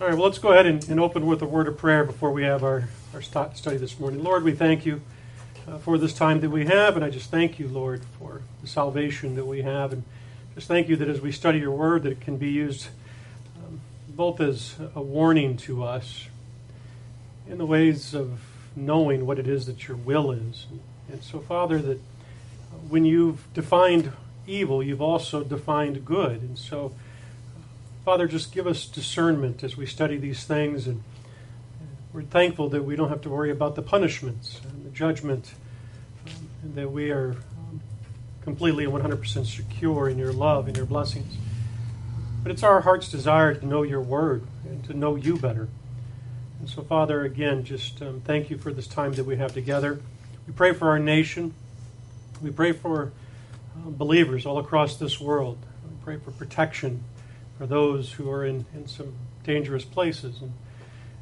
All right, well, let's go ahead and, and, open with a word of prayer before we have our, our study this morning. Lord, we thank you uh, for this time that we have, and I just thank you, Lord, for the salvation that we have. And just thank you that as we study your word, that it can be used um, both as a warning to us in the ways of knowing what it is that your will is. And so, Father, that when you've defined evil, you've also defined good. And so, Father, just give us discernment as we study these things. And we're thankful that we don't have to worry about the punishments and the judgment, and that we are completely and 100% secure in your love and your blessings. But it's our heart's desire to know your word and to know you better. And so, Father, again, just um, thank you for this time that we have together. We pray for our nation. We pray for uh, believers all across this world. We pray for protection for those who are in, in some dangerous places. And,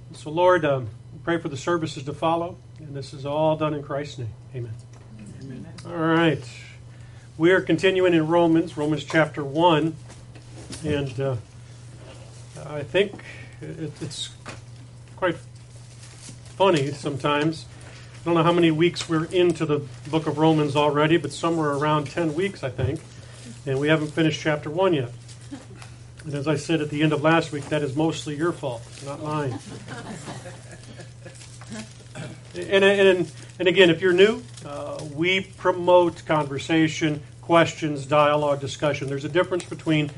and so, Lord, um, pray for the services to follow. And this is all done in Christ's name. Amen. Amen. All right. We are continuing in Romans, Romans chapter 1. And uh, I think it, it's quite funny sometimes. I don't know how many weeks we're into the book of Romans already, but somewhere around 10 weeks, I think. And we haven't finished chapter 1 yet. And as I said at the end of last week, that is mostly your fault, not mine. and, and, and again, if you're new, uh, we promote conversation, questions, dialogue, discussion. There's a difference between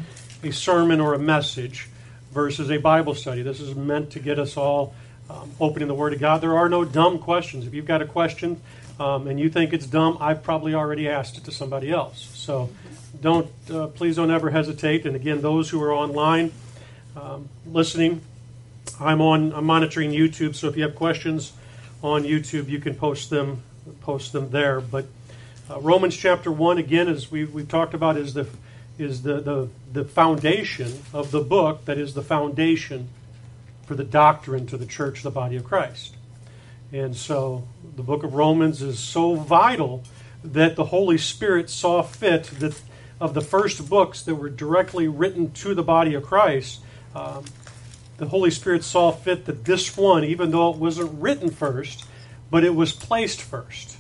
a sermon or a message versus a Bible study. This is meant to get us all um, opening the Word of God. There are no dumb questions. If you've got a question um, and you think it's dumb, I've probably already asked it to somebody else. So don't uh, please don't ever hesitate. And again, those who are online um, listening, I'm on I'm monitoring YouTube. So if you have questions on YouTube, you can post them post them there. But uh, Romans chapter one again, as we we've talked about, is the is the, the the foundation of the book that is the foundation for the doctrine to the church, the body of Christ. And so the book of Romans is so vital that the Holy Spirit saw fit that of the first books that were directly written to the body of Christ, um, the Holy Spirit saw fit that this one, even though it wasn't written first, but it was placed first.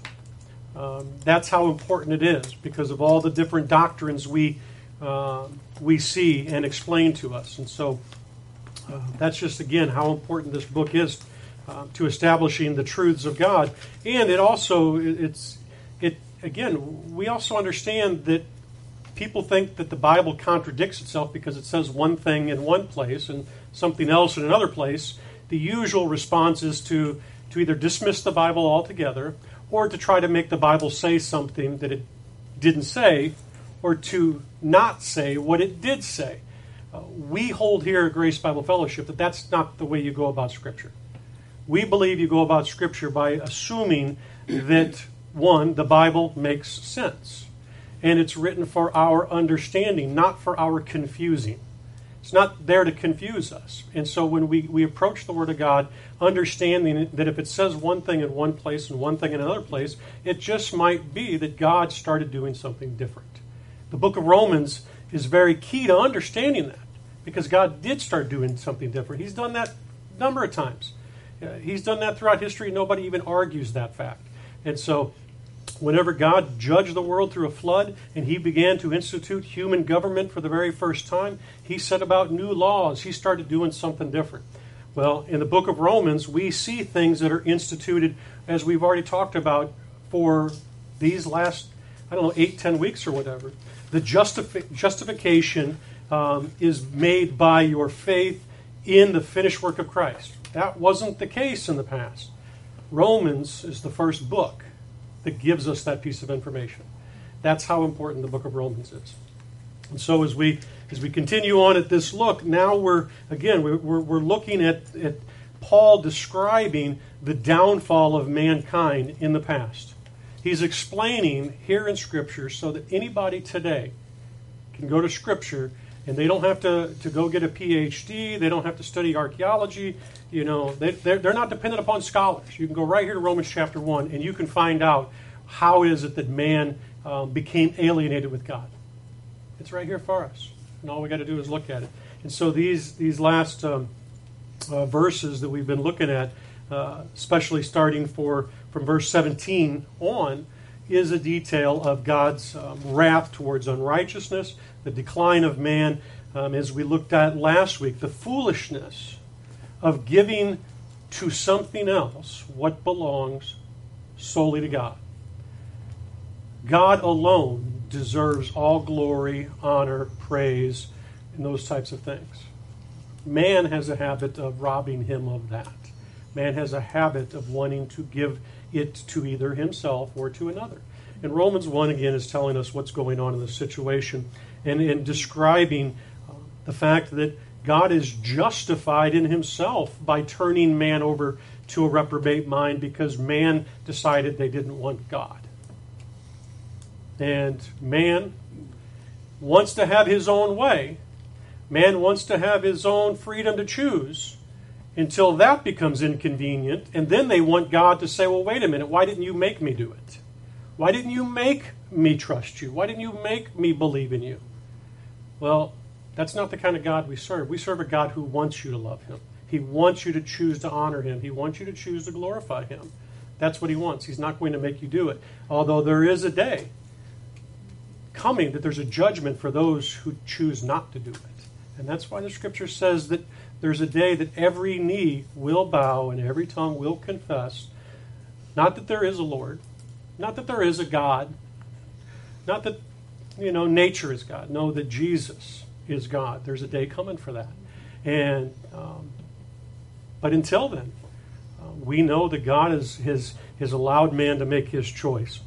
Um, that's how important it is because of all the different doctrines we uh, we see and explain to us. And so uh, that's just again how important this book is uh, to establishing the truths of God. And it also it's it again we also understand that people think that the Bible contradicts itself because it says one thing in one place and something else in another place. The usual response is to, to either dismiss the Bible altogether or to try to make the Bible say something that it didn't say or to not say what it did say. Uh, we hold here at Grace Bible Fellowship that that's not the way you go about Scripture. We believe you go about Scripture by assuming that, one, the Bible makes sense and it's written for our understanding, not for our confusing. It's not there to confuse us. And so when we, we approach the Word of God, understanding that if it says one thing in one place and one thing in another place, it just might be that God started doing something different. The book of Romans is very key to understanding that because God did start doing something different. He's done that a number of times. Uh, he's done that throughout history. Nobody even argues that fact. And so whenever God judged the world through a flood and he began to institute human government for the very first time, he set about new laws. He started doing something different. Well, in the book of Romans, we see things that are instituted, as we've already talked about, for these last, I don't know, eight, ten weeks or whatever. The justifi- justification um, is made by your faith in the finished work of Christ. That wasn't the case in the past. Romans is the first book that gives us that piece of information. That's how important the book of Romans is. And so as we as we continue on at this look, now we're again we're, we're, looking at, at Paul describing the downfall of mankind in the past. He's explaining here in Scripture so that anybody today can go to Scripture and they don't have to, to go get a PhD. They don't have to study archaeology. You know, they, they're, they're not dependent upon scholars. You can go right here to Romans chapter 1, and you can find out how is it that man um, became alienated with God. It's right here for us. And all we got to do is look at it. And so these, these last um, uh, verses that we've been looking at, uh, especially starting for from verse 17 on, is a detail of God's um, wrath towards unrighteousness, the decline of man, um, as we looked at last week, the foolishness of giving to something else what belongs solely to God. God alone deserves all glory, honor, praise, and those types of things. Man has a habit of robbing him of that. Man has a habit of wanting to give it to either himself or to another. And Romans 1 again is telling us what's going on in this situation and in describing uh, the fact that God is justified in himself by turning man over to a reprobate mind because man decided they didn't want God. And man wants to have his own way. Man wants to have his own freedom to choose until that becomes inconvenient. And then they want God to say, well, wait a minute, why didn't you make me do it? Why didn't you make me trust you? Why didn't you make me believe in you? Well, that's not the kind of God we serve. We serve a God who wants you to love him. He wants you to choose to honor him. He wants you to choose to glorify him. That's what he wants. He's not going to make you do it. Although there is a day coming that there's a judgment for those who choose not to do it. And that's why the scripture says that there's a day that every knee will bow and every tongue will confess not that there is a Lord, not that there is a God, not that you know nature is God. Know that Jesus is God. There's a day coming for that. And um, but until then, uh, we know that God has, has, has allowed man to make his choice.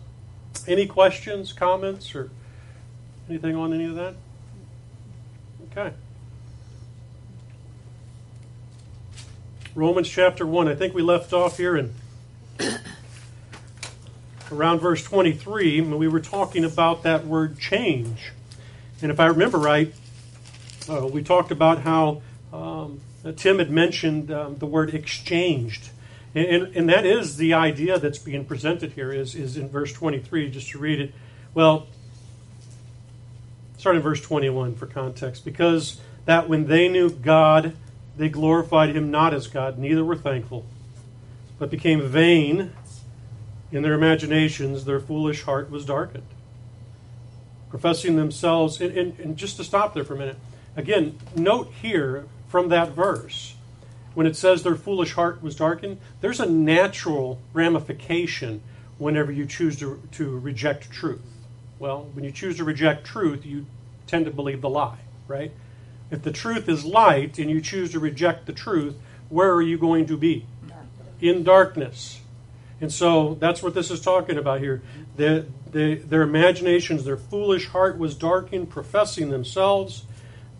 Any questions, comments, or anything on any of that? Okay. Romans chapter 1. I think we left off here in around verse 23 when we were talking about that word change. And if I remember right, uh, we talked about how um, Tim had mentioned um, the word exchanged. And, and, and, that is the idea that's being presented here is, is in verse 23, just to read it. Well, start in verse 21 for context. Because that when they knew God, they glorified him not as God, neither were thankful, but became vain in their imaginations, their foolish heart was darkened. Professing themselves, and, and, and just to stop there for a minute, Again, note here from that verse, when it says their foolish heart was darkened, there's a natural ramification whenever you choose to, to reject truth. Well, when you choose to reject truth, you tend to believe the lie, right? If the truth is light and you choose to reject the truth, where are you going to be? In darkness. And so that's what this is talking about here. The, the, their imaginations, their foolish heart was darkened, professing themselves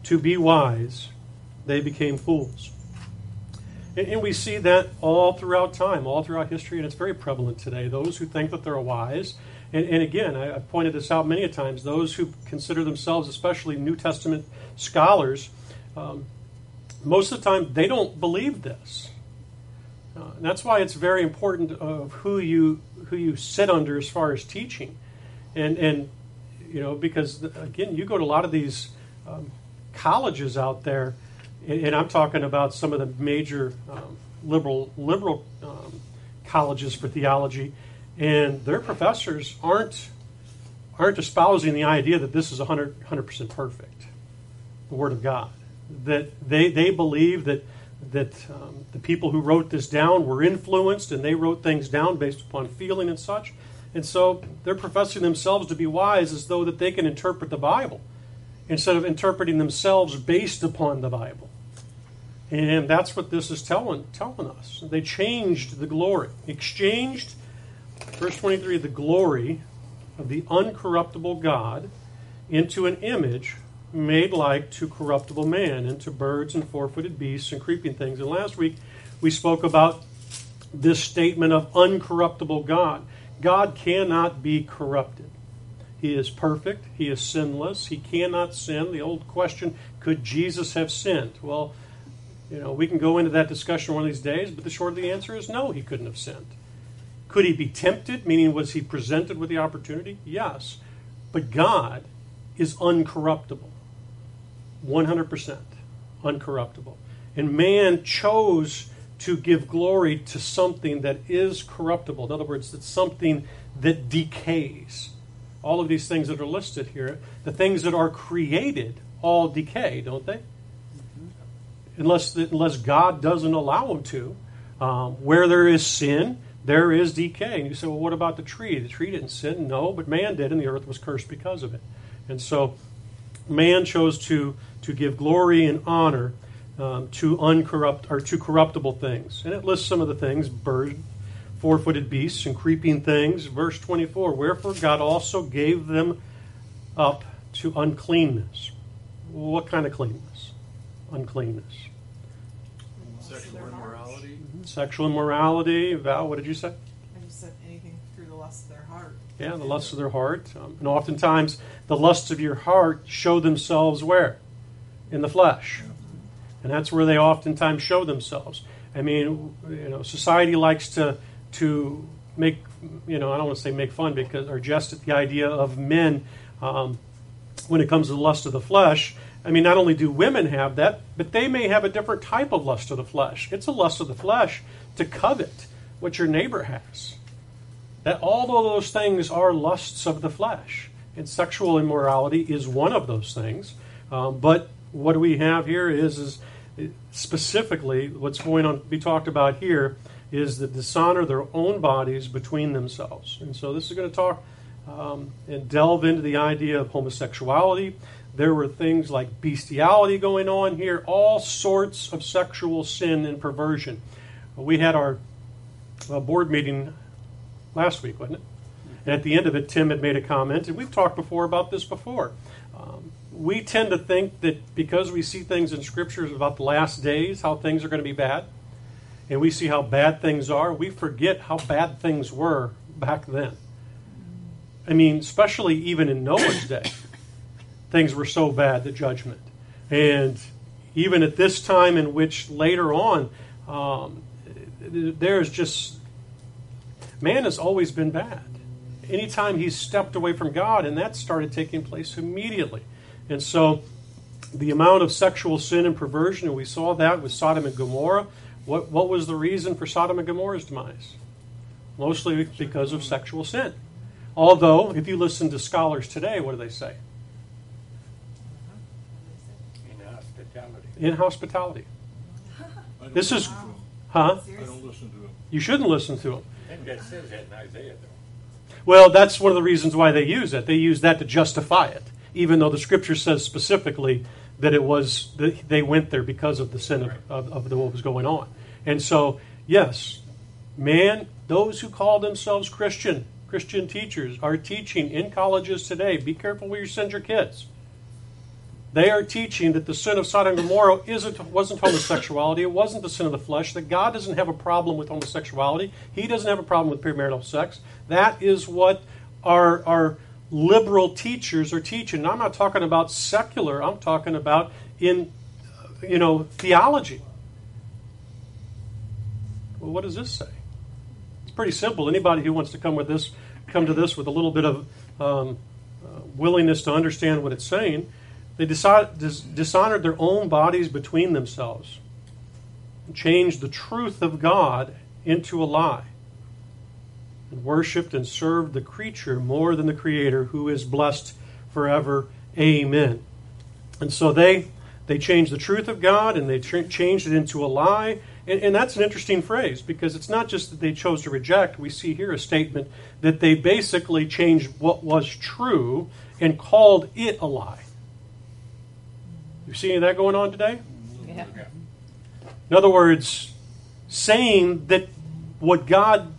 to be wise, they became fools. And, and we see that all throughout time, all throughout history, and it's very prevalent today. Those who think that they're wise, and, and again, I, have pointed this out many times, those who consider themselves, especially New Testament scholars, um, most of the time they don't believe this. Uh, that's why it's very important of who you who you sit under as far as teaching, and and you know because again you go to a lot of these um, colleges out there, and I'm talking about some of the major um, liberal liberal um, colleges for theology, and their professors aren't aren't espousing the idea that this is 100 percent perfect, the Word of God. That they they believe that that um, the people who wrote this down were influenced and they wrote things down based upon feeling and such. And so they're professing themselves to be wise as though that they can interpret the Bible instead of interpreting themselves based upon the Bible. And that's what this is telling, telling us. They changed the glory, exchanged, verse 23, the glory of the uncorruptible God into an image made like to corruptible man, into birds and four footed beasts and creeping things. And last week we spoke about this statement of uncorruptible God. God cannot be corrupted. He is perfect. He is sinless. He cannot sin. The old question could Jesus have sinned? Well, you know, we can go into that discussion one of these days, but the short of the answer is no, he couldn't have sinned. Could he be tempted? Meaning, was he presented with the opportunity? Yes. But God is uncorruptible 100% uncorruptible. And man chose to give glory to something that is corruptible. In other words, it's something that decays. All of these things that are listed here, the things that are created, all decay, don't they? Unless, unless God doesn't allow them to. Um, where there is sin, there is decay. And you say, well, what about the tree? The tree didn't sin. No, but man did, and the earth was cursed because of it. And so man chose to, to give glory and honor um, to uncorrupt or to corruptible things. And it lists some of the things bird, four footed beasts, and creeping things. Verse 24 Wherefore God also gave them up to uncleanness. What kind of cleanness? Uncleanness. Sexual immorality. Sexual immorality. Val, what did you say? I just said anything through the lust of their heart. Yeah, the lusts of their heart. Um, and oftentimes, the lusts of your heart show themselves where? In the flesh. And that's where they oftentimes show themselves. I mean, you know, society likes to to make, you know, I don't want to say make fun because or jest at the idea of men um, when it comes to the lust of the flesh. I mean, not only do women have that, but they may have a different type of lust of the flesh. It's a lust of the flesh to covet what your neighbor has. That all of those things are lusts of the flesh, and sexual immorality is one of those things. Um, but what we have here is is specifically what's going on be talked about here is that dishonor their own bodies between themselves. And so this is going to talk um, and delve into the idea of homosexuality. There were things like bestiality going on here, all sorts of sexual sin and perversion. We had our uh, board meeting last week, wasn't it? And at the end of it, Tim had made a comment, and we've talked before about this before. We tend to think that because we see things in scriptures about the last days, how things are going to be bad, and we see how bad things are, we forget how bad things were back then. I mean, especially even in Noah's day, things were so bad, the judgment. And even at this time, in which later on, um, there's just, man has always been bad. Anytime he's stepped away from God, and that started taking place immediately. And so the amount of sexual sin and perversion, and we saw that with Sodom and Gomorrah. What, what was the reason for Sodom and Gomorrah's demise? Mostly because of sexual sin. Although, if you listen to scholars today, what do they say? In hospitality. In hospitality. This is, listen to 'em. huh? I don't listen to them. You shouldn't listen to them. I think that says that in Isaiah, though. Well, that's one of the reasons why they use it. They use that to justify it, even though the scripture says specifically that it was that they went there because of the sin of, of, of the, what was going on. And so, yes, man, those who call themselves Christian, Christian teachers, are teaching in colleges today. Be careful where you send your kids. They are teaching that the sin of Sodom and Gomorrah isn't, wasn't homosexuality. It wasn't the sin of the flesh. That God doesn't have a problem with homosexuality. He doesn't have a problem with premarital sex. That is what our, our liberal teachers are teaching. And I'm not talking about secular. I'm talking about in, you know, theology. Well, what does this say? It's pretty simple. Anybody who wants to come with this, come to this with a little bit of um, uh, willingness to understand what it's saying. They decide, dis- dishonored their own bodies between themselves, changed the truth of God into a lie, and worshipped and served the creature more than the Creator, who is blessed forever. Amen. And so they they changed the truth of God and they ch- changed it into a lie. And, and that's an interesting phrase because it's not just that they chose to reject. We see here a statement that they basically changed what was true and called it a lie. You see any of that going on today? Yeah. In other words, saying that what God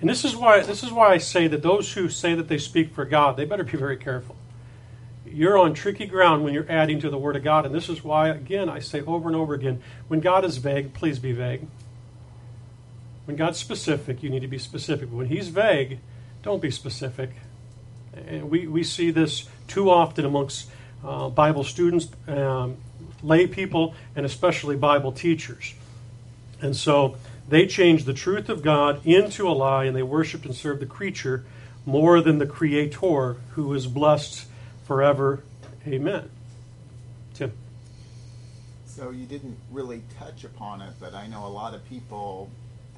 and this is why this is why I say that those who say that they speak for God, they better be very careful. You're on tricky ground when you're adding to the Word of God, and this is why again I say over and over again, when God is vague, please be vague. When God's specific, you need to be specific. When He's vague, don't be specific. And we, we see this too often amongst uh, Bible students, um, lay people, and especially Bible teachers. And so they changed the truth of God into a lie, and they worshiped and served the creature more than the Creator, who is blessed forever. Amen. Tim. So you didn't really touch upon it, but I know a lot of people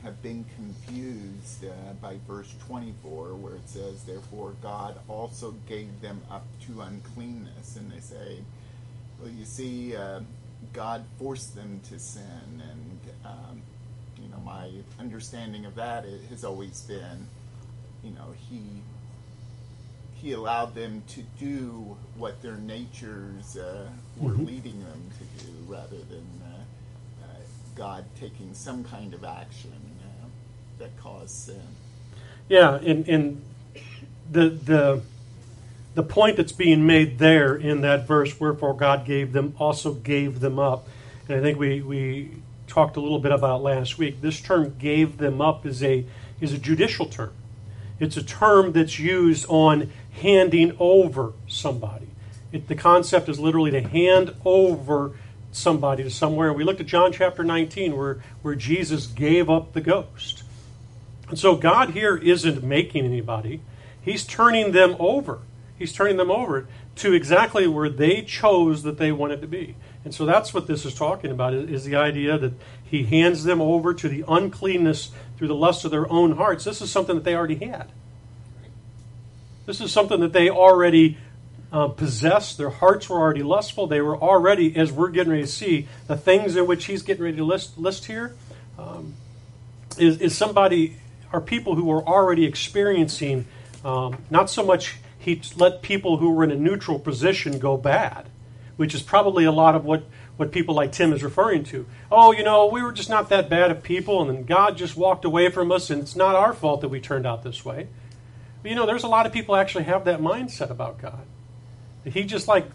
have been confused uh, by verse 24, where it says, Therefore God also gave them up to uncleanness. And they say, Well, you see, uh, God forced them to sin. And, um, know, my understanding of that has always been, you know, He. He allowed them to do what their natures uh, were Mhm. leading them to do, rather than uh, uh, God taking some kind of action uh, that caused sin. Yeah, and, and the the the point that's being made there in that verse, wherefore God gave them, also gave them up. And I think we, we talked a little bit about last week. This term gave them up is a is a judicial term. It's a term that's used on handing over somebody. It, the concept is literally to hand over somebody to somewhere. We looked at John chapter 19 where, where Jesus gave up the ghost. And so God here isn't making anybody. He's turning them over. He's turning them over to exactly where they chose that they wanted to be. And so that's what this is talking about is, the idea that he hands them over to the uncleanness through the lust of their own hearts. This is something that they already had. This is something that they already uh, possessed. Their hearts were already lustful. They were already, as we're getting ready to see, the things in which he's getting ready to list, list here um, is, is somebody, are people who are already experiencing um, not so much he let people who were in a neutral position go bad, which is probably a lot of what, what people like Tim is referring to. Oh, you know, we were just not that bad of people, and then God just walked away from us, and it's not our fault that we turned out this way. But, you know, there's a lot of people actually have that mindset about God. He just like,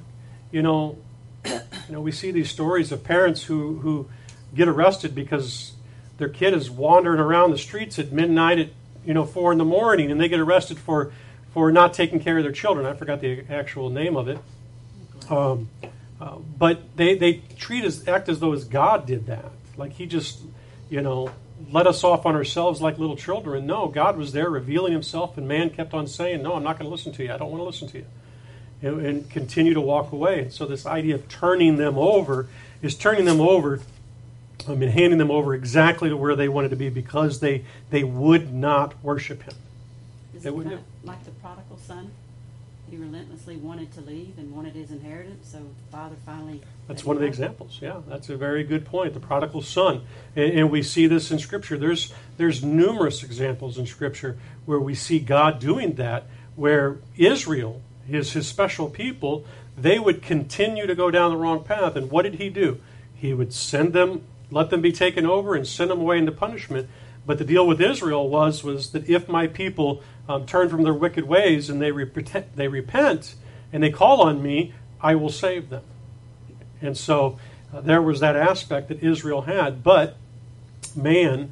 you know, you know, we see these stories of parents who, who get arrested because their kid is wandering around the streets at midnight at you know four in the morning, and they get arrested for for not taking care of their children. I forgot the actual name of it, um, uh, but they they treat as act as though as God did that, like He just you know let us off on ourselves like little children. No, God was there revealing Himself, and man kept on saying, "No, I'm not going to listen to you. I don't want to listen to you." and, and continue to walk away. And so this idea of turning them over is turning them over, I mean, handing them over exactly to where they wanted to be because they they would not worship Him. Is They of like the prodigal son? He relentlessly wanted to leave and wanted his inheritance, so father finally. That's one of the examples. Yeah, that's a very good point. The prodigal son, and, and we see this in Scripture. There's there's numerous examples in Scripture where we see God doing that, where Israel, his his special people, they would continue to go down the wrong path. And what did He do? He would send them, let them be taken over, and send them away into punishment. But the deal with Israel was was that if my people um, turn from their wicked ways and they repent, they repent and they call on me, I will save them. And so uh, there was that aspect that Israel had. But man,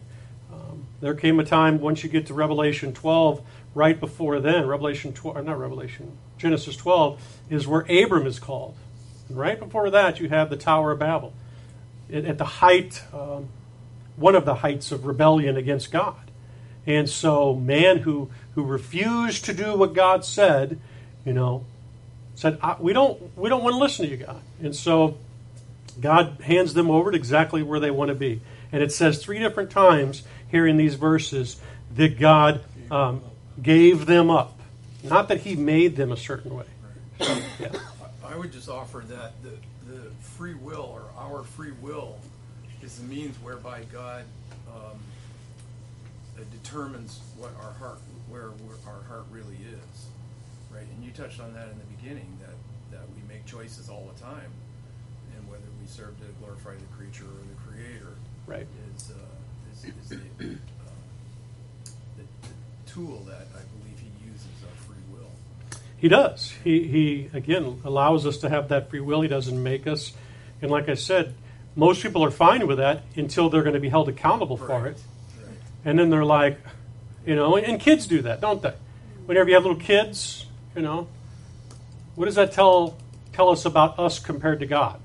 um, there came a time once you get to Revelation 12, right before then, Revelation 12, not Revelation, Genesis 12, is where Abram is called. And right before that, you have the Tower of Babel. At, at the height, um, one of the heights of rebellion against God. And so, man who, who refused to do what God said, you know, said, "We don't, we don't want to listen to you, God." And so, God hands them over to exactly where they want to be. And it says three different times here in these verses that God um, gave them up, not that He made them a certain way. Yeah. I would just offer that the, the free will or our free will is the means whereby God um, uh, determines what our heart, where, where our heart really is, right? And you touched on that in the beginning that that we make choices all the time, and whether we serve to glorify the creature or the Creator, Right. is uh, is, is the, uh, the the tool that I believe He uses our free will. He does. He, he again allows us to have that free will. He doesn't make us. And like I said, most people are fine with that until they're going to be held accountable for it. Right. And then they're like, you know, and kids do that, don't they? Whenever you have little kids, you know, what does that tell tell us about us compared to God?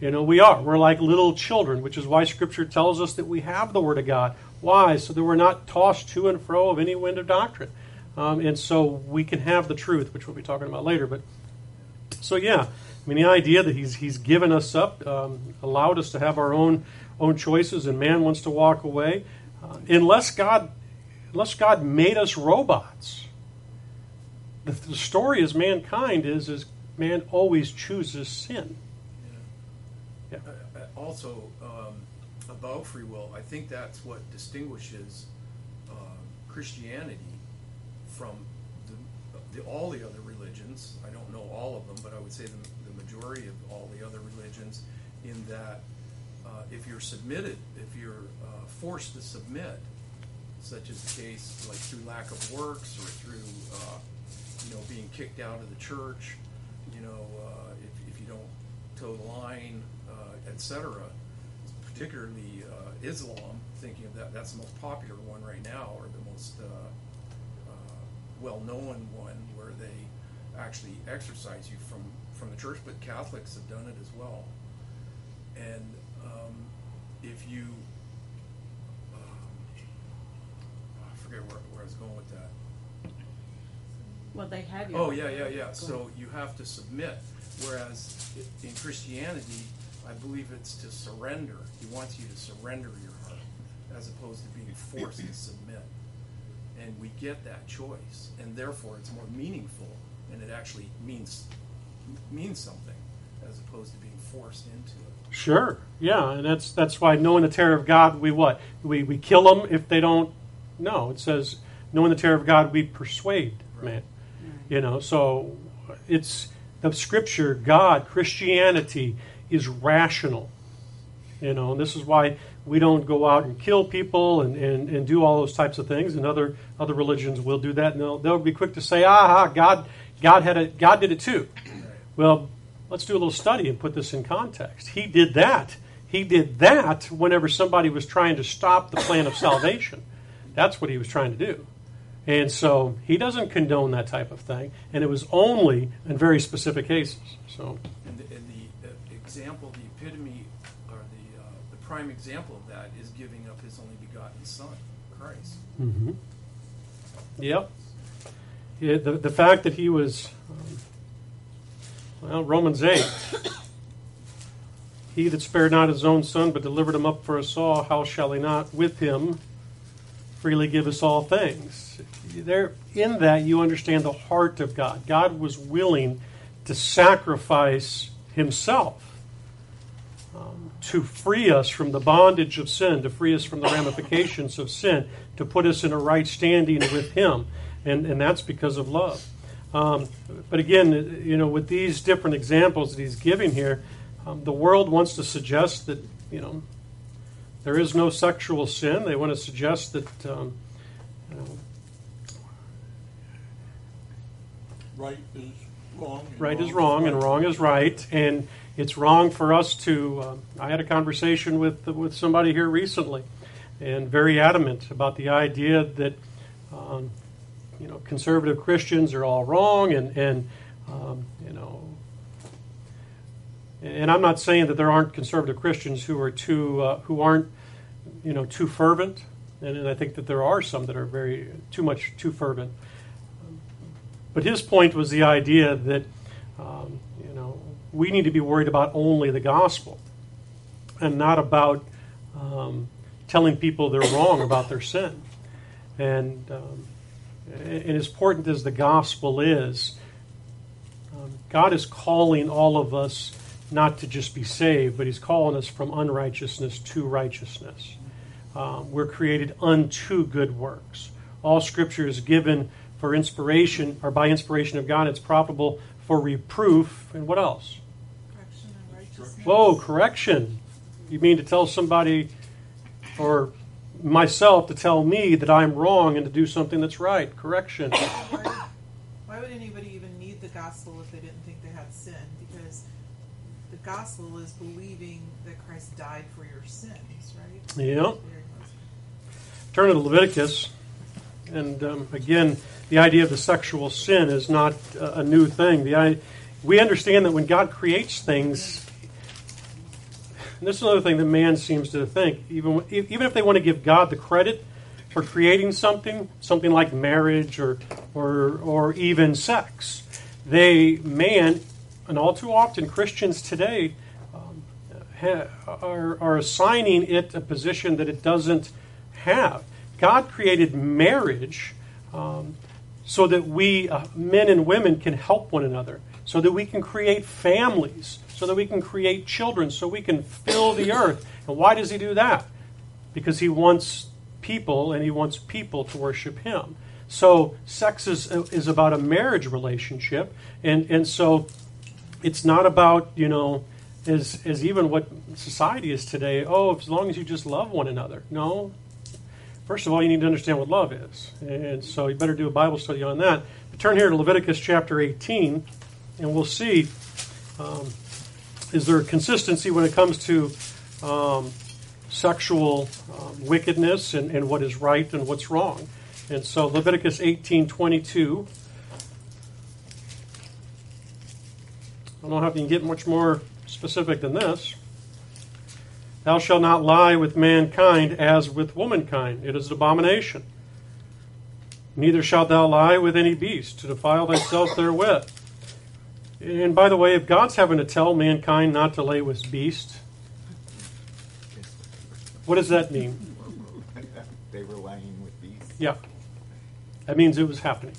You know, we are. We're like little children, which is why Scripture tells us that we have the Word of God. Why? So that we're not tossed to and fro of any wind of doctrine. Um, and so we can have the truth, which we'll be talking about later. But so, yeah, I mean, the idea that he's he's given us up, um, allowed us to have our own own choices, and man wants to walk away, uh, unless God, unless God made us robots. The, the story is mankind is is man always chooses sin. Yeah. Uh, uh, Also, um, about free will, I think that's what distinguishes uh, Christianity from the, the, all the other religions. I don't know all of them, but I would say the majority of all the other religions, in that uh, if you're submitted, if you're uh, forced to submit, such as the case like through lack of works or through uh, you know being kicked out of the church, you know uh, if, if you don't toe the line, uh, etc. Particularly uh, Islam, thinking of that, that's the most popular one right now, or the most well-known one, where actually exercise you from from the church. But Catholics have done it as well, and um, if you um, I forget where, where I was going with that. Well, they have you. Oh, yeah, yeah, yeah. So you have to submit. Whereas in Christianity, I believe it's to surrender. He wants you to surrender your heart as opposed to being forced to submit. And we get that choice. And therefore, it's more meaningful and it actually means means something as opposed to being forced into it. Sure, yeah, and that's that's why knowing the terror of God, we what we we kill them if they don't. No, it says knowing the terror of God, we persuade man. You know, so it's the Scripture. God, Christianity is rational. You know, and this is why we don't go out and kill people and, and, and do all those types of things. And other other religions will do that, and they'll they'll be quick to say, "Ah, God, God had a God did it too." Well, let's do a little study and put this in context. He did that. He did that whenever somebody was trying to stop the plan of salvation. That's what he was trying to do. And so he doesn't condone that type of thing, and it was only in very specific cases. So, And the, and the example, the epitome, or the, uh, the prime example of that is giving up his only begotten Son, Christ. mhm. yep. The, the fact that he was, um, well, Romans 8. He that spared not his own son, but delivered him up for us all, how shall he not with him freely give us all things? There, in that, you understand the heart of God. God was willing to sacrifice himself um, to free us from the bondage of sin, to free us from the ramifications of sin, to put us in a right standing with him. And, and that's because of love. Um, but again, you know, with these different examples that he's giving here, um, the world wants to suggest that, you know, there is no sexual sin. They want to suggest that, um, you know, Right is wrong. right is wrong and wrong is right, and it's wrong for us to. Uh, I had a conversation with with somebody here recently, and very adamant about the idea that um, you know conservative Christians are all wrong, and and um, you know. And I'm not saying that there aren't conservative Christians who are too uh, who aren't you know too fervent, and, and I think that there are some that are very too much too fervent. But his point was the idea that um, you know we need to be worried about only the gospel, and not about um, telling people they're wrong about their sin. And um, and as important as the gospel is, um, God is calling all of us not to just be saved, but He's calling us from unrighteousness to righteousness. Um, we're created unto good works. All Scripture is given for inspiration, or by inspiration of God, it's profitable for reproof, and what else? Correction and righteousness. Whoa, correction. You mean to tell somebody, or myself, to tell me that I'm wrong and to do something that's right? Correction. Why, why would anybody even need the gospel if they didn't think they had sin? Because the gospel is believing that Christ died for your sins, right? Yeah. Turn to Leviticus. And um, again, the idea of the sexual sin is not uh, a new thing. The, I, we understand that when God creates things, and this is another thing that man seems to think, even, even if they want to give God the credit for creating something, something like marriage or, or, or even sex, they, man, and all too often Christians today um, ha- are, are assigning it a position that it doesn't have. God created marriage um, so that we, uh, men and women, can help one another, so that we can create families, so that we can create children, so we can fill the earth. And why does He do that? Because He wants people and He wants people to worship Him. So sex is, is about a marriage relationship, and, and so it's not about, you know, as, as even what society is today, oh, as long as you just love one another. No. First of all, you need to understand what love is. And so you better do a Bible study on that. But turn here to Leviticus chapter 18, and we'll see um, is there a consistency when it comes to um, sexual um, wickedness and, and what is right and what's wrong. And so Leviticus 18 22. I don't know if you can get much more specific than this. Thou shalt not lie with mankind as with womankind. It is an abomination. Neither shalt thou lie with any beast to defile thyself therewith. And by the way, if God's having to tell mankind not to lay with beasts, what does that mean? they were laying with beasts. Yeah. That means it was happening.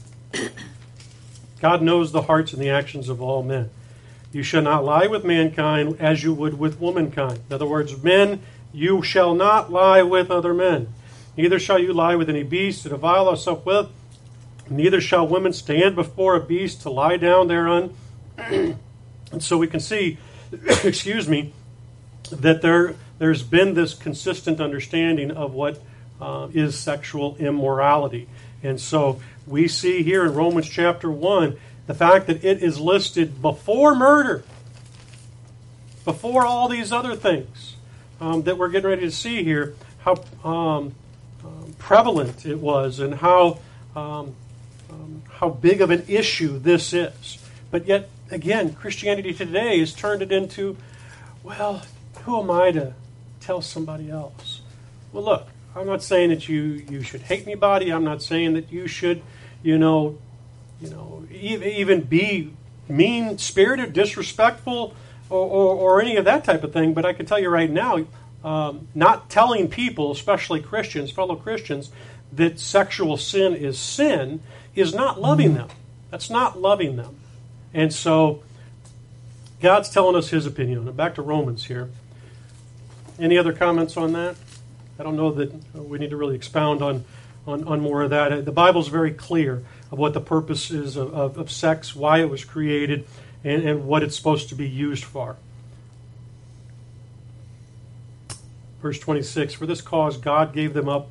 God knows the hearts and the actions of all men. You shall not lie with mankind as you would with womankind. In other words, men, you shall not lie with other men. Neither shall you lie with any beast to defile thyself with. Neither shall women stand before a beast to lie down thereon. And so we can see, excuse me, that there there's been this consistent understanding of what uh, is sexual immorality. And so we see here in Romans chapter 1 the fact that it is listed before murder, before all these other things um, that we're getting ready to see here, how um, prevalent it was and how, um, um, how big of an issue this is. But yet, again, Christianity today has turned it into, well, who am I to tell somebody else? Well, look, I'm not saying that you, you should hate anybody. I'm not saying that you should, you know, you know, even be mean spirited, disrespectful, or, or, or, any of that type of thing. But I can tell you right now, um, not telling people, especially Christians, fellow Christians, that sexual sin is sin is not loving them. That's not loving them. And so God's telling us his opinion. Back to Romans here. Any other comments on that? I don't know that we need to really expound on, on, on more of that. The Bible's very clear of what the purpose is of, of, of sex, why it was created, and, and what it's supposed to be used for. Verse 26 For this cause God gave them up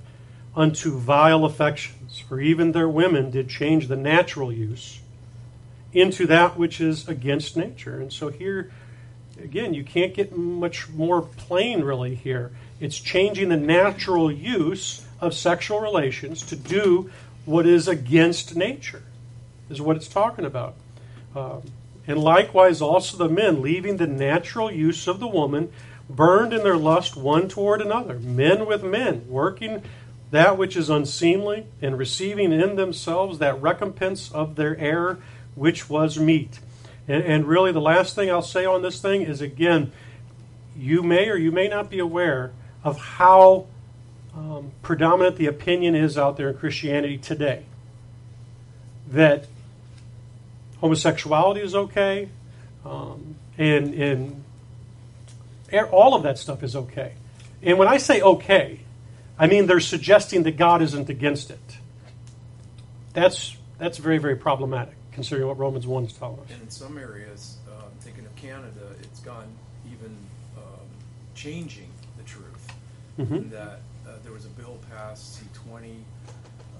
unto vile affections, for even their women did change the natural use into that which is against nature. And so here, again, you can't get much more plain really here. It's changing the natural use of sexual relations to do what is against nature, is what it's talking about. Um, and likewise, also the men, leaving the natural use of the woman, burned in their lust one toward another, men with men, working that which is unseemly, and receiving in themselves that recompense of their error, which was meet. And, and really, the last thing I'll say on this thing is again, you may or you may not be aware of how um, predominant the opinion is out there in Christianity today that homosexuality is okay, um, and and all of that stuff is okay. And when I say okay, I mean they're suggesting that God isn't against it. That's that's very very problematic considering what Romans one is telling us. And in some areas, uh, thinking of Canada, it's gone even um, changing the truth. Mhm. In that uh, there was a bill passed, C20,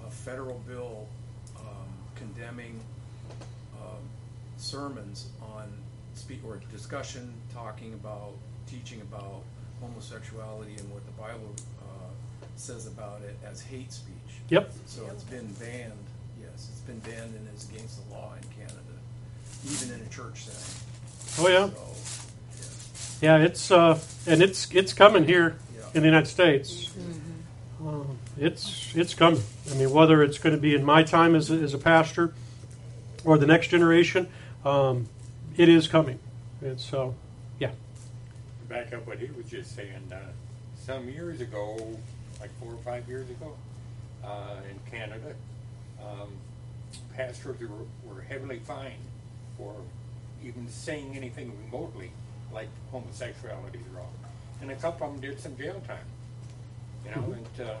a federal bill um, condemning um, sermons on speak or discussion, talking about, teaching about homosexuality and what the Bible uh, says about it as hate speech. Yep. So it's been banned. Yes, been banned and is against the law in Canada, even in a church setting. Oh yeah. So, Yeah, it's uh, and it's it's coming here Yeah. in the United States. Um, it's it's coming. I mean, whether it's going to be in my time as a, as a pastor or the next generation, um, it is coming. And so, yeah. Back up what he was just saying, uh, some years ago, like four or five years ago, uh, in Canada, um, pastors were, were heavily fined for even saying anything remotely like homosexuality is wrong. And a couple of them did some jail time. You know, and uh,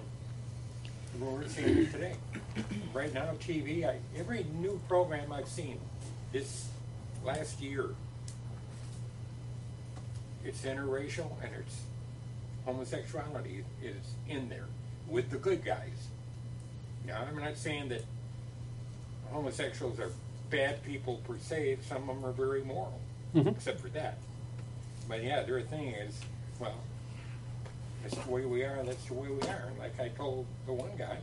we're seeing it today. Right now, TV, I, every new program I've seen this last year, it's interracial and it's homosexuality is in there with the good guys. Now, I'm not saying that homosexuals are bad people per se. Some of them are very moral, Mhm. except for that. But yeah, their thing is, well, that's the way we are. That's the way we are. And like I told the one guy,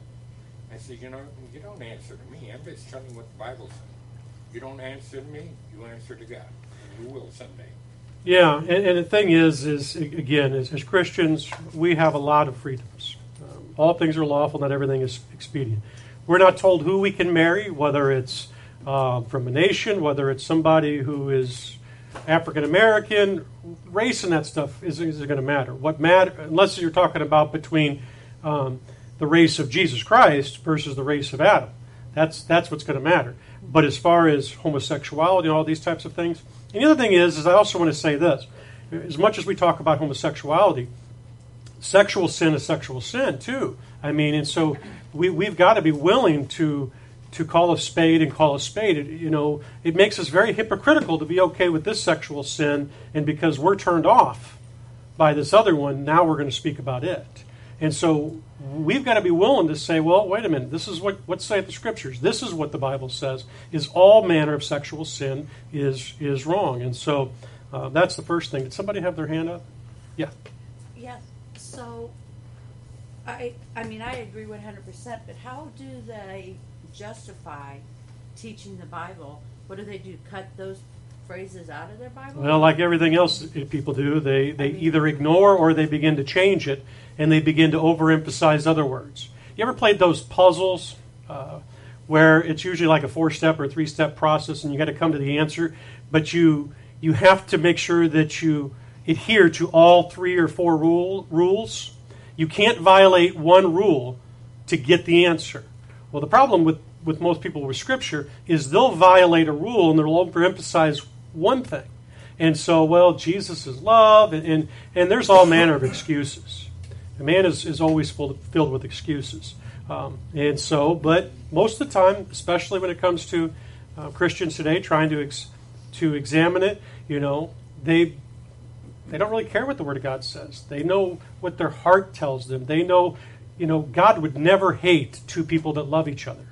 I said, you know, you don't answer to me. I'm just telling you what the Bible says. You don't answer to me. You answer to God. And you will someday. Yeah, and, and the thing is, is again, as, as Christians, we have a lot of freedoms. Um, all things are lawful, not everything is expedient. We're not told who we can marry, whether it's uh, from a nation, whether it's somebody who is African American. Race and that stuff isn't, isn't going to matter. What matter, unless you're talking about between um, the race of Jesus Christ versus the race of Adam. That's that's what's going to matter. But as far as homosexuality and all these types of things, and the other thing is, is I also want to say this: as much as we talk about homosexuality, sexual sin is sexual sin too. I mean, and so we we've got to be willing to to call a spade and call a spade. It, you know, it makes us very hypocritical to be okay with this sexual sin, and because we're turned off by this other one, now we're going to speak about it. And so we've got to be willing to say, well, wait a minute, this is what what say the scriptures. This is what the Bible says is all manner of sexual sin is is wrong. And so uh, that's the first thing. Did somebody have their hand up? Yeah. So, I, I mean, I agree one hundred percent, but how do they justify teaching the Bible? What do they do, cut those phrases out of their Bible? Well, like everything else people do, they, they either ignore or they begin to change it and they begin to overemphasize other words. You ever played those puzzles uh, where it's usually like a four step or three step process and you got to come to the answer, but you, you have to make sure that you adhere to all three or four rule, rules? You can't violate one rule to get the answer. Well, the problem with, with most people with Scripture is they'll violate a rule and they'll overemphasize one thing. And so, well, Jesus is love, and, and, and there's all manner of excuses. A man is, is always full, filled with excuses. Um, and so, but most of the time, especially when it comes to uh, Christians today trying to, ex, to examine it, you know, they they don't really care what the Word of God says. They know what their heart tells them. They know, you know, God would never hate two people that love each other.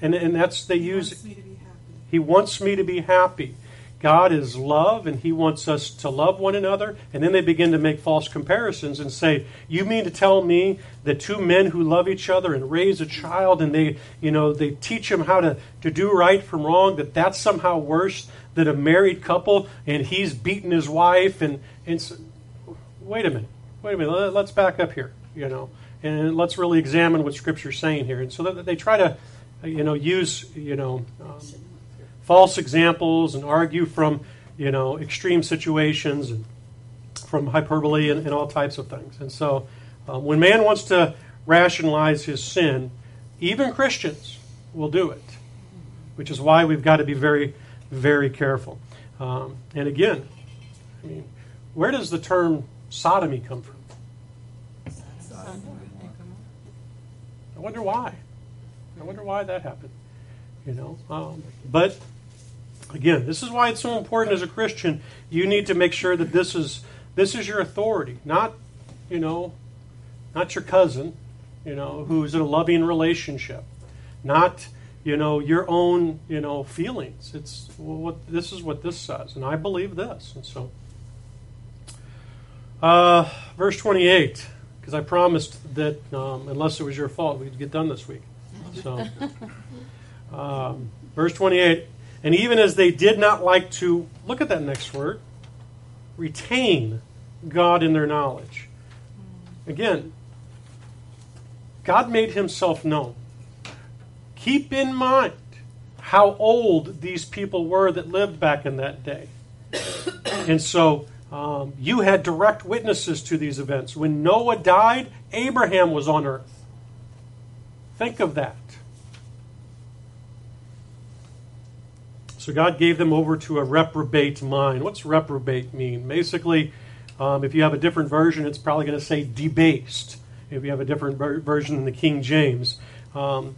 And, and that's, they He use, wants me to be happy. He wants me to be happy. God is love, and He wants us to love one another. And then they begin to make false comparisons and say, "You mean to tell me that two men who love each other and raise a child, and they, you know, they teach them how to, to do right from wrong, that that's somehow worse than a married couple, and he's beaten his wife?" And and so, wait a minute, wait a minute. Let- Let's back up here, you know, and let's really examine what Scripture's saying here. And so they try to, you know, use, you know. Um, false examples and argue from you know extreme situations and from hyperbole and, and all types of things. And so, um, when man wants to rationalize his sin, even Christians will do it, which is why we've got to be very, very careful. Um, and again, I mean, where does the term sodomy come from? I wonder why. I wonder why that happened. You know, um, but again, this is why it's so important as a Christian. You need to make sure that this is this is your authority, not you know, not your cousin, you know, who's in a loving relationship, not you know your own you know feelings. It's well, what this is what this says, and I believe this, and so. Uh, verse 28, because I promised that um, unless it was your fault, we'd get done this week. So, um, verse 28, and even as they did not like to, look at that next word, retain God in their knowledge. Again, God made himself known. Keep in mind how old these people were that lived back in that day. and so um, you had direct witnesses to these events. When Noah died, Abraham was on earth. Think of that. So God gave them over to a reprobate mind. What's reprobate mean? Basically, um, if you have a different version, it's probably going to say debased. If you have a different ver- version than the King James, um,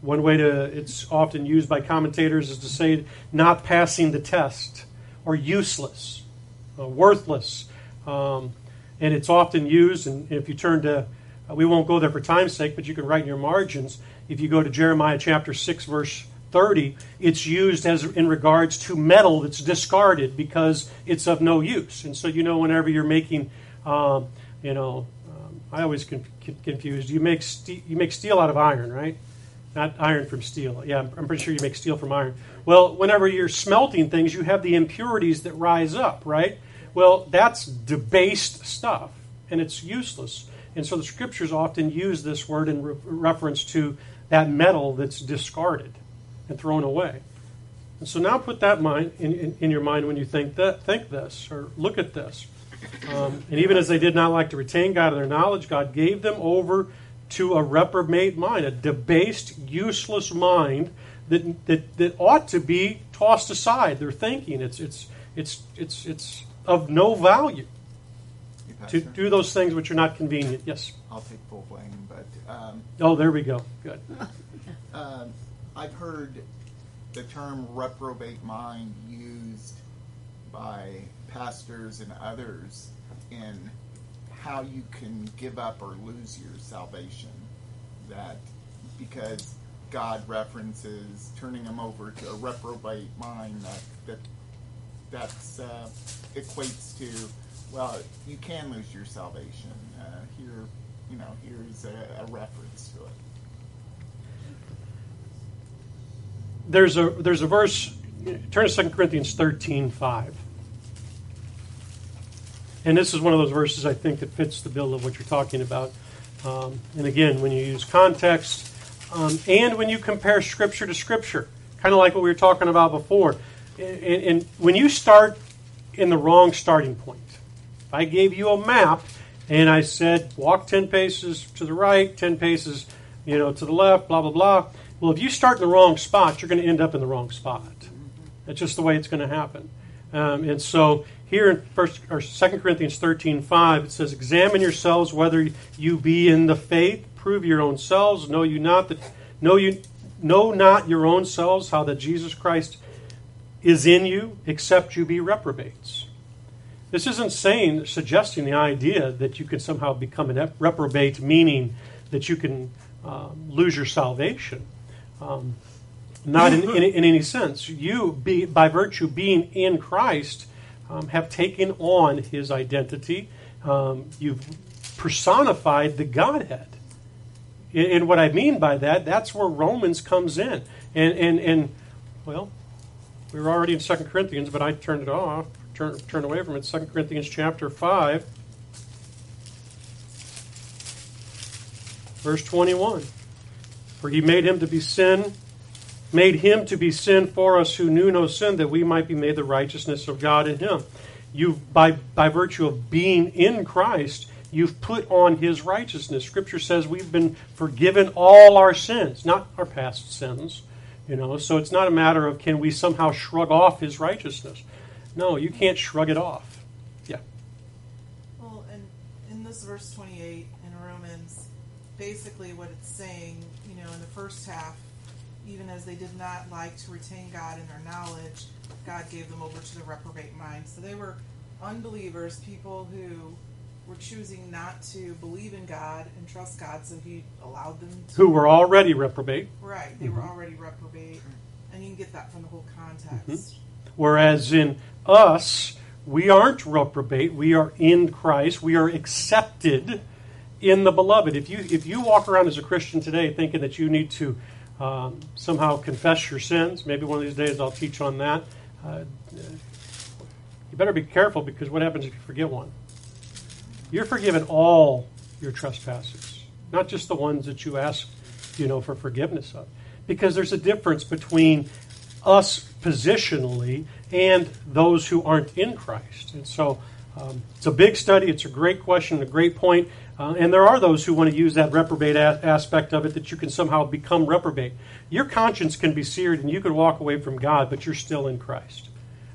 one way to it's often used by commentators is to say not passing the test or useless, uh, worthless, um, and it's often used. And if you turn to, we won't go there for time's sake, but you can write in your margins. If you go to Jeremiah chapter six, verse 30, it's used as in regards to metal that's discarded because it's of no use. And so, you know, whenever you're making, um, you know, um, I always con- confused. You make ste- you make steel out of iron, right? Not iron from steel. Yeah, I'm, I'm pretty sure you make steel from iron. Well, whenever you're smelting things, you have the impurities that rise up, right? Well, that's debased stuff, and it's useless. And so the scriptures often use this word in re- reference to that metal that's discarded and thrown away. And so now put that mind in, in, in your mind when you think that think this or look at this. Um, and even as they did not like to retain God in their knowledge, God gave them over to a reprobate mind, a debased, useless mind that, that, that ought to be tossed aside. Their thinking, it's, it's, it's, it's, it's of no value to do those things which are not convenient. Yes. I'll take full blame, but um, Oh, there we go. Good. um, I've heard the term reprobate mind used by pastors and others in how you can give up or lose your salvation. That because God references turning them over to a reprobate mind, that that that's uh, equates to well, you can lose your salvation. Uh, here, you know, here's a, a reference to it. There's a there's a verse. Turn to 2 Corinthians 13, 5. And this is one of those verses I think that fits the bill of what you're talking about. Um, and again, when you use context um, and when you compare Scripture to Scripture, kind of like what we were talking about before. And, and when you start in the wrong starting point, if I gave you a map and I said walk 10 paces to the right, 10 paces you know, to the left, blah, blah, blah. Well, if you start in the wrong spot, you're going to end up in the wrong spot. That's just the way it's going to happen. Um, and so here in First or Second Corinthians thirteen five, it says, "Examine yourselves whether you be in the faith. Prove your own selves. Know you not that know you know not your own selves how that Jesus Christ is in you, except you be reprobates." This isn't saying suggesting the idea that you can somehow become a reprobate, meaning that you can um, lose your salvation. Um, not in, in, in, any sense. You, be, by virtue being in Christ, um, have taken on His identity. Um, you've personified the Godhead. And, and, what I mean by that, that's where Romans comes in. And, and, and well, we were already in 2 Corinthians, but I turned it off, turned, turned away from it. 2 Corinthians chapter 5, verse 21. For he made him to be sin made him to be sin for us who knew no sin, that we might be made the righteousness of God in him. You, by, by virtue of being in Christ, you've put on his righteousness. Scripture says we've been forgiven all our sins, not our past sins. You know, so it's not a matter of can we somehow shrug off his righteousness. No, you can't shrug it off. Yeah. Well, and in this verse 28 in Romans, basically what it's saying, know, in the first half, even as they did not like to retain God in their knowledge, God gave them over to the reprobate mind. So they were unbelievers, people who were choosing not to believe in God and trust God, so He allowed them to. Who were already reprobate. Right, they were already reprobate. And you can get that from the whole context. Mm-hmm. Whereas in us, we aren't reprobate. We are in Christ. We are accepted in the beloved. If you if you walk around as a Christian today thinking that you need to um, somehow confess your sins. Maybe one of these days I'll teach on that. Uh, you better be careful because what happens if you forget one? You're forgiven all your trespasses, not just the ones that you ask, you know, for forgiveness of. because there's a difference between us positionally and those who aren't in Christ. And so um, it's a big study. It's a great question, a great point. Uh, and there are those who want to use that reprobate a- aspect of it that you can somehow become reprobate. Your conscience can be seared and you can walk away from God, but you're still in Christ.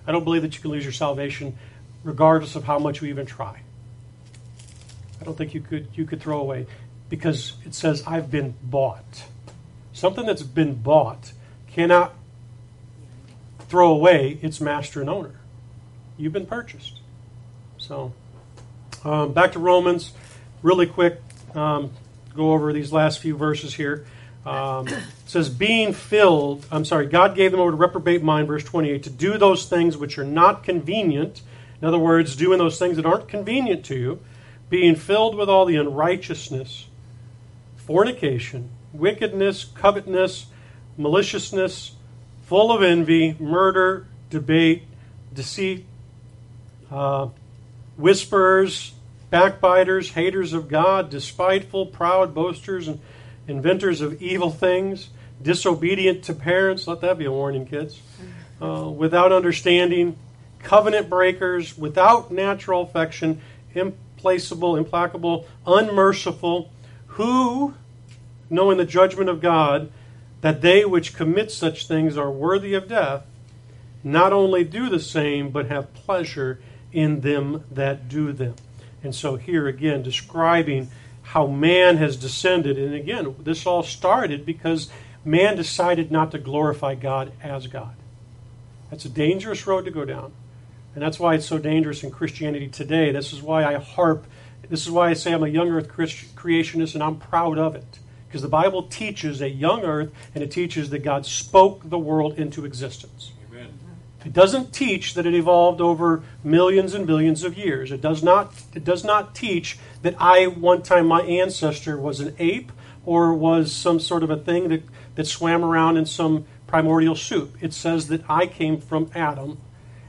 I don't believe that you can lose your salvation regardless of how much you even try. I don't think you could you could throw away because it says I've been bought. Something that's been bought cannot throw away its master and owner. You've been purchased. So um, back to Romans, really quick. Um, go over these last few verses here. Um, says, being filled, I'm sorry, God gave them over to reprobate mind, verse 28, to do those things which are not convenient. In other words, doing those things that aren't convenient to you, being filled with all the unrighteousness, fornication, wickedness, covetousness, maliciousness, full of envy, murder, debate, deceit, uh, whisperers, backbiters, haters of God, despiteful, proud, boasters, and inventors of evil things, disobedient to parents. Let that be a warning, kids. Uh, without understanding, covenant breakers, without natural affection, implacable, implacable, unmerciful, who, knowing the judgment of God, that they which commit such things are worthy of death, not only do the same, but have pleasure in them that do them. And so here again, describing how man has descended. And again, this all started because man decided not to glorify God as God. That's a dangerous road to go down. And that's why it's so dangerous in Christianity today. This is why I harp. This is why I say I'm a young earth creationist and I'm proud of it. Because the Bible teaches a young earth and it teaches that God spoke the world into existence. It doesn't teach that it evolved over millions and billions of years. It does not it does not teach that I one time my ancestor was an ape or was some sort of a thing that, that swam around in some primordial soup. It says that I came from Adam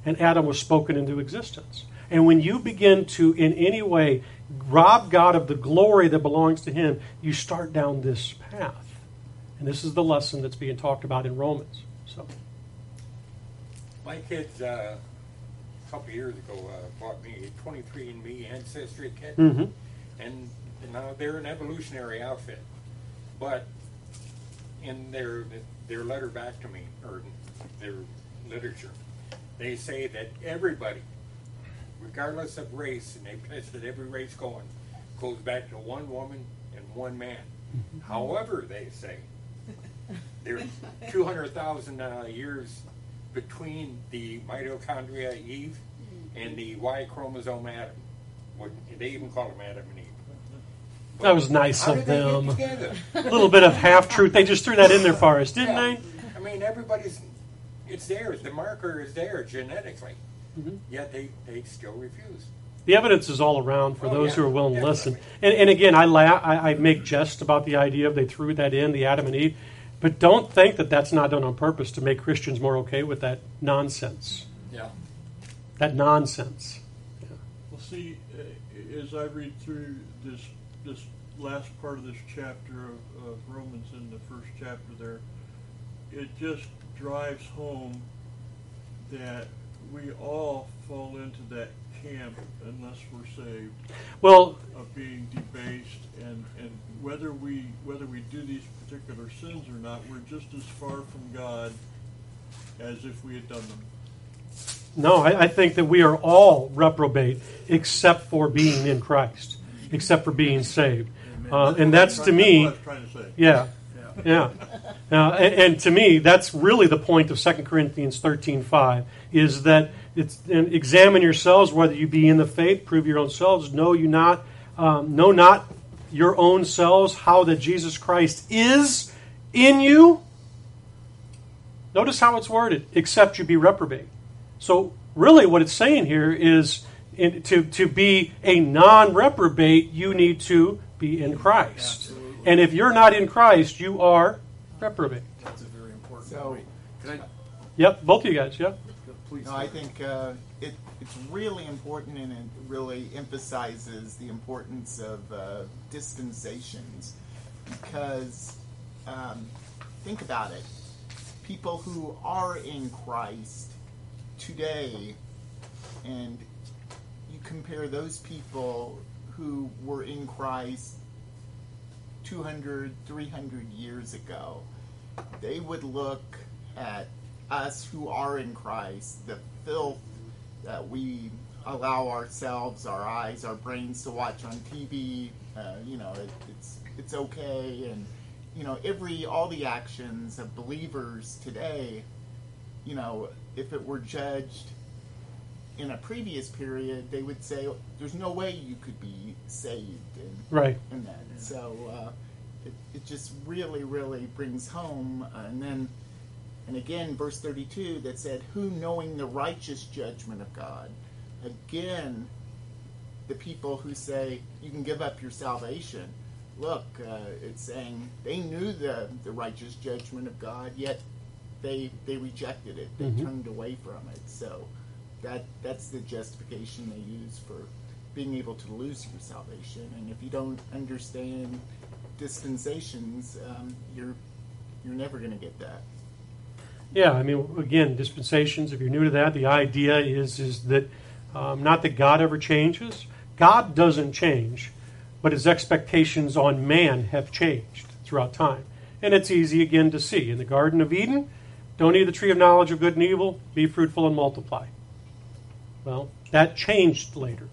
and Adam was spoken into existence. And when you begin to in any way rob God of the glory that belongs to him, you start down this path. And this is the lesson that's being talked about in Romans. So My kids, uh, a couple years ago, uh, bought me a 23andMe ancestry kit, Mhm. and now they're an evolutionary outfit. But in their their letter back to me, or their literature, they say that everybody, regardless of race, and they've tested every race going, goes back to one woman and one man. However, they say there's 200,000 uh, years between the mitochondria Eve and the Y chromosome Adam. What, they even call them Adam and Eve. That was nice of them. A little bit of half truth. They just threw that in there for us, didn't Yeah. they? I mean, everybody's, it's there. The marker is there genetically. Mm-hmm. Yet they, they still refuse. The evidence is all around for Oh, those yeah, who are willing to listen. And, and again, I, la- I, I make jest about the idea of they threw that in, the Adam and Eve. But don't think that that's not done on purpose to make Christians more okay with that nonsense. Yeah. That nonsense. Well, see, uh, as I read through this this last part of this chapter of, of Romans in the first chapter there, it just drives home that we all fall into that camp unless we're saved Well, of being debased and, and whether we whether we do these particular sins or not, we're just as far from God as if we had done them. no, I, I think that we are all reprobate except for being in Christ, except for being saved. Uh, and that's to me. what I was trying to say. Yeah, yeah. Uh, and, and to me, that's really the point of 2 Corinthians 13.5, is that it's and examine yourselves whether you be in the faith, prove your own selves, know you not, um, know not your own selves how that Jesus Christ is in you. Notice how it's worded, except you be reprobate. So really what it's saying here is in, to, to be a non-reprobate, you need to be in Christ. Absolutely. And if you're not in Christ, you are reprobate. That's a very important So- point. Can I, Yep, both of you guys, yep. Please? No, I think uh, it, it's really important and it really emphasizes the importance of uh, dispensations because um, think about it. People who are in Christ today, and you compare those people who were in Christ 200, 300 years ago, they would look at us who are in Christ, the filth that we allow ourselves, our eyes, our brains to watch on TV. Uh, you know, it, it's it's okay, and you know, every all the actions of believers today. You know, if it were judged in a previous period, they would say there's no way you could be saved and Right. and that. So uh, it, it just really, really brings home. Uh, and then, and again, verse 32 that said, Who knowing the righteous judgment of God? Again, the people who say you can give up your salvation. Look, uh, it's saying they knew the, the righteous judgment of God, yet they they rejected it. They Mhm. turned away from it. So that that's the justification they use for being able to lose your salvation. And if you don't understand dispensations, um, you're you're never going to get that. Yeah, I mean, again, dispensations. If you're new to that, the idea is is that um, not that God ever changes. God doesn't change, but His expectations on man have changed throughout time, and it's easy again to see in the Garden of Eden. Don't eat the tree of knowledge of good and evil. Be fruitful and multiply. Well, that changed later,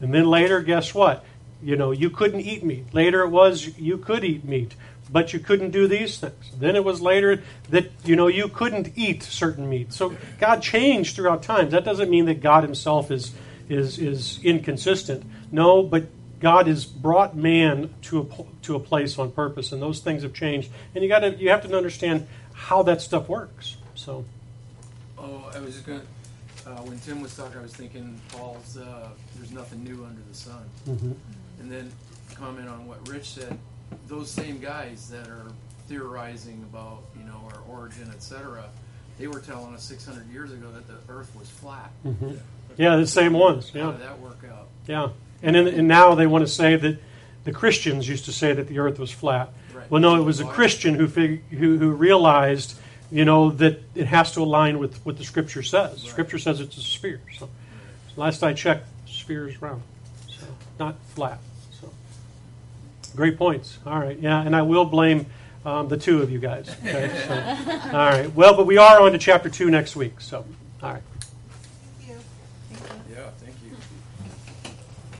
and then later, guess what? You know, you couldn't eat meat. Later, it was you could eat meat but you couldn't do these things. Then it was later that you know you couldn't eat certain meat. So God changed throughout times. That doesn't mean that God Himself is is is inconsistent. No, but God has brought man to a to a place on purpose, and those things have changed. And you got to you have to understand how that stuff works. So Oh, I was just gonna. Uh, when Tim was talking, I was thinking Paul's. Uh, There's nothing new under the sun. mhm. And then comment on what Rich said. Those same guys that are theorizing about you know our origin, etc. They were telling us 600 years ago that the Earth was flat. Mhm. yeah, the same ones. Yeah, How did that work out? yeah. And then, and now they want to say that the Christians used to say that the Earth was flat. Right. Well, no, it was a Christian who fig- who, who realized, you know, that it has to align with what the Scripture says. Right. Scripture says it's a sphere. So, last I checked, sphere is round, so not flat. Great points. All right, yeah, and I will blame um, the two of you guys. Okay, so, all right. Well, but we are on to chapter two next week. So, all right.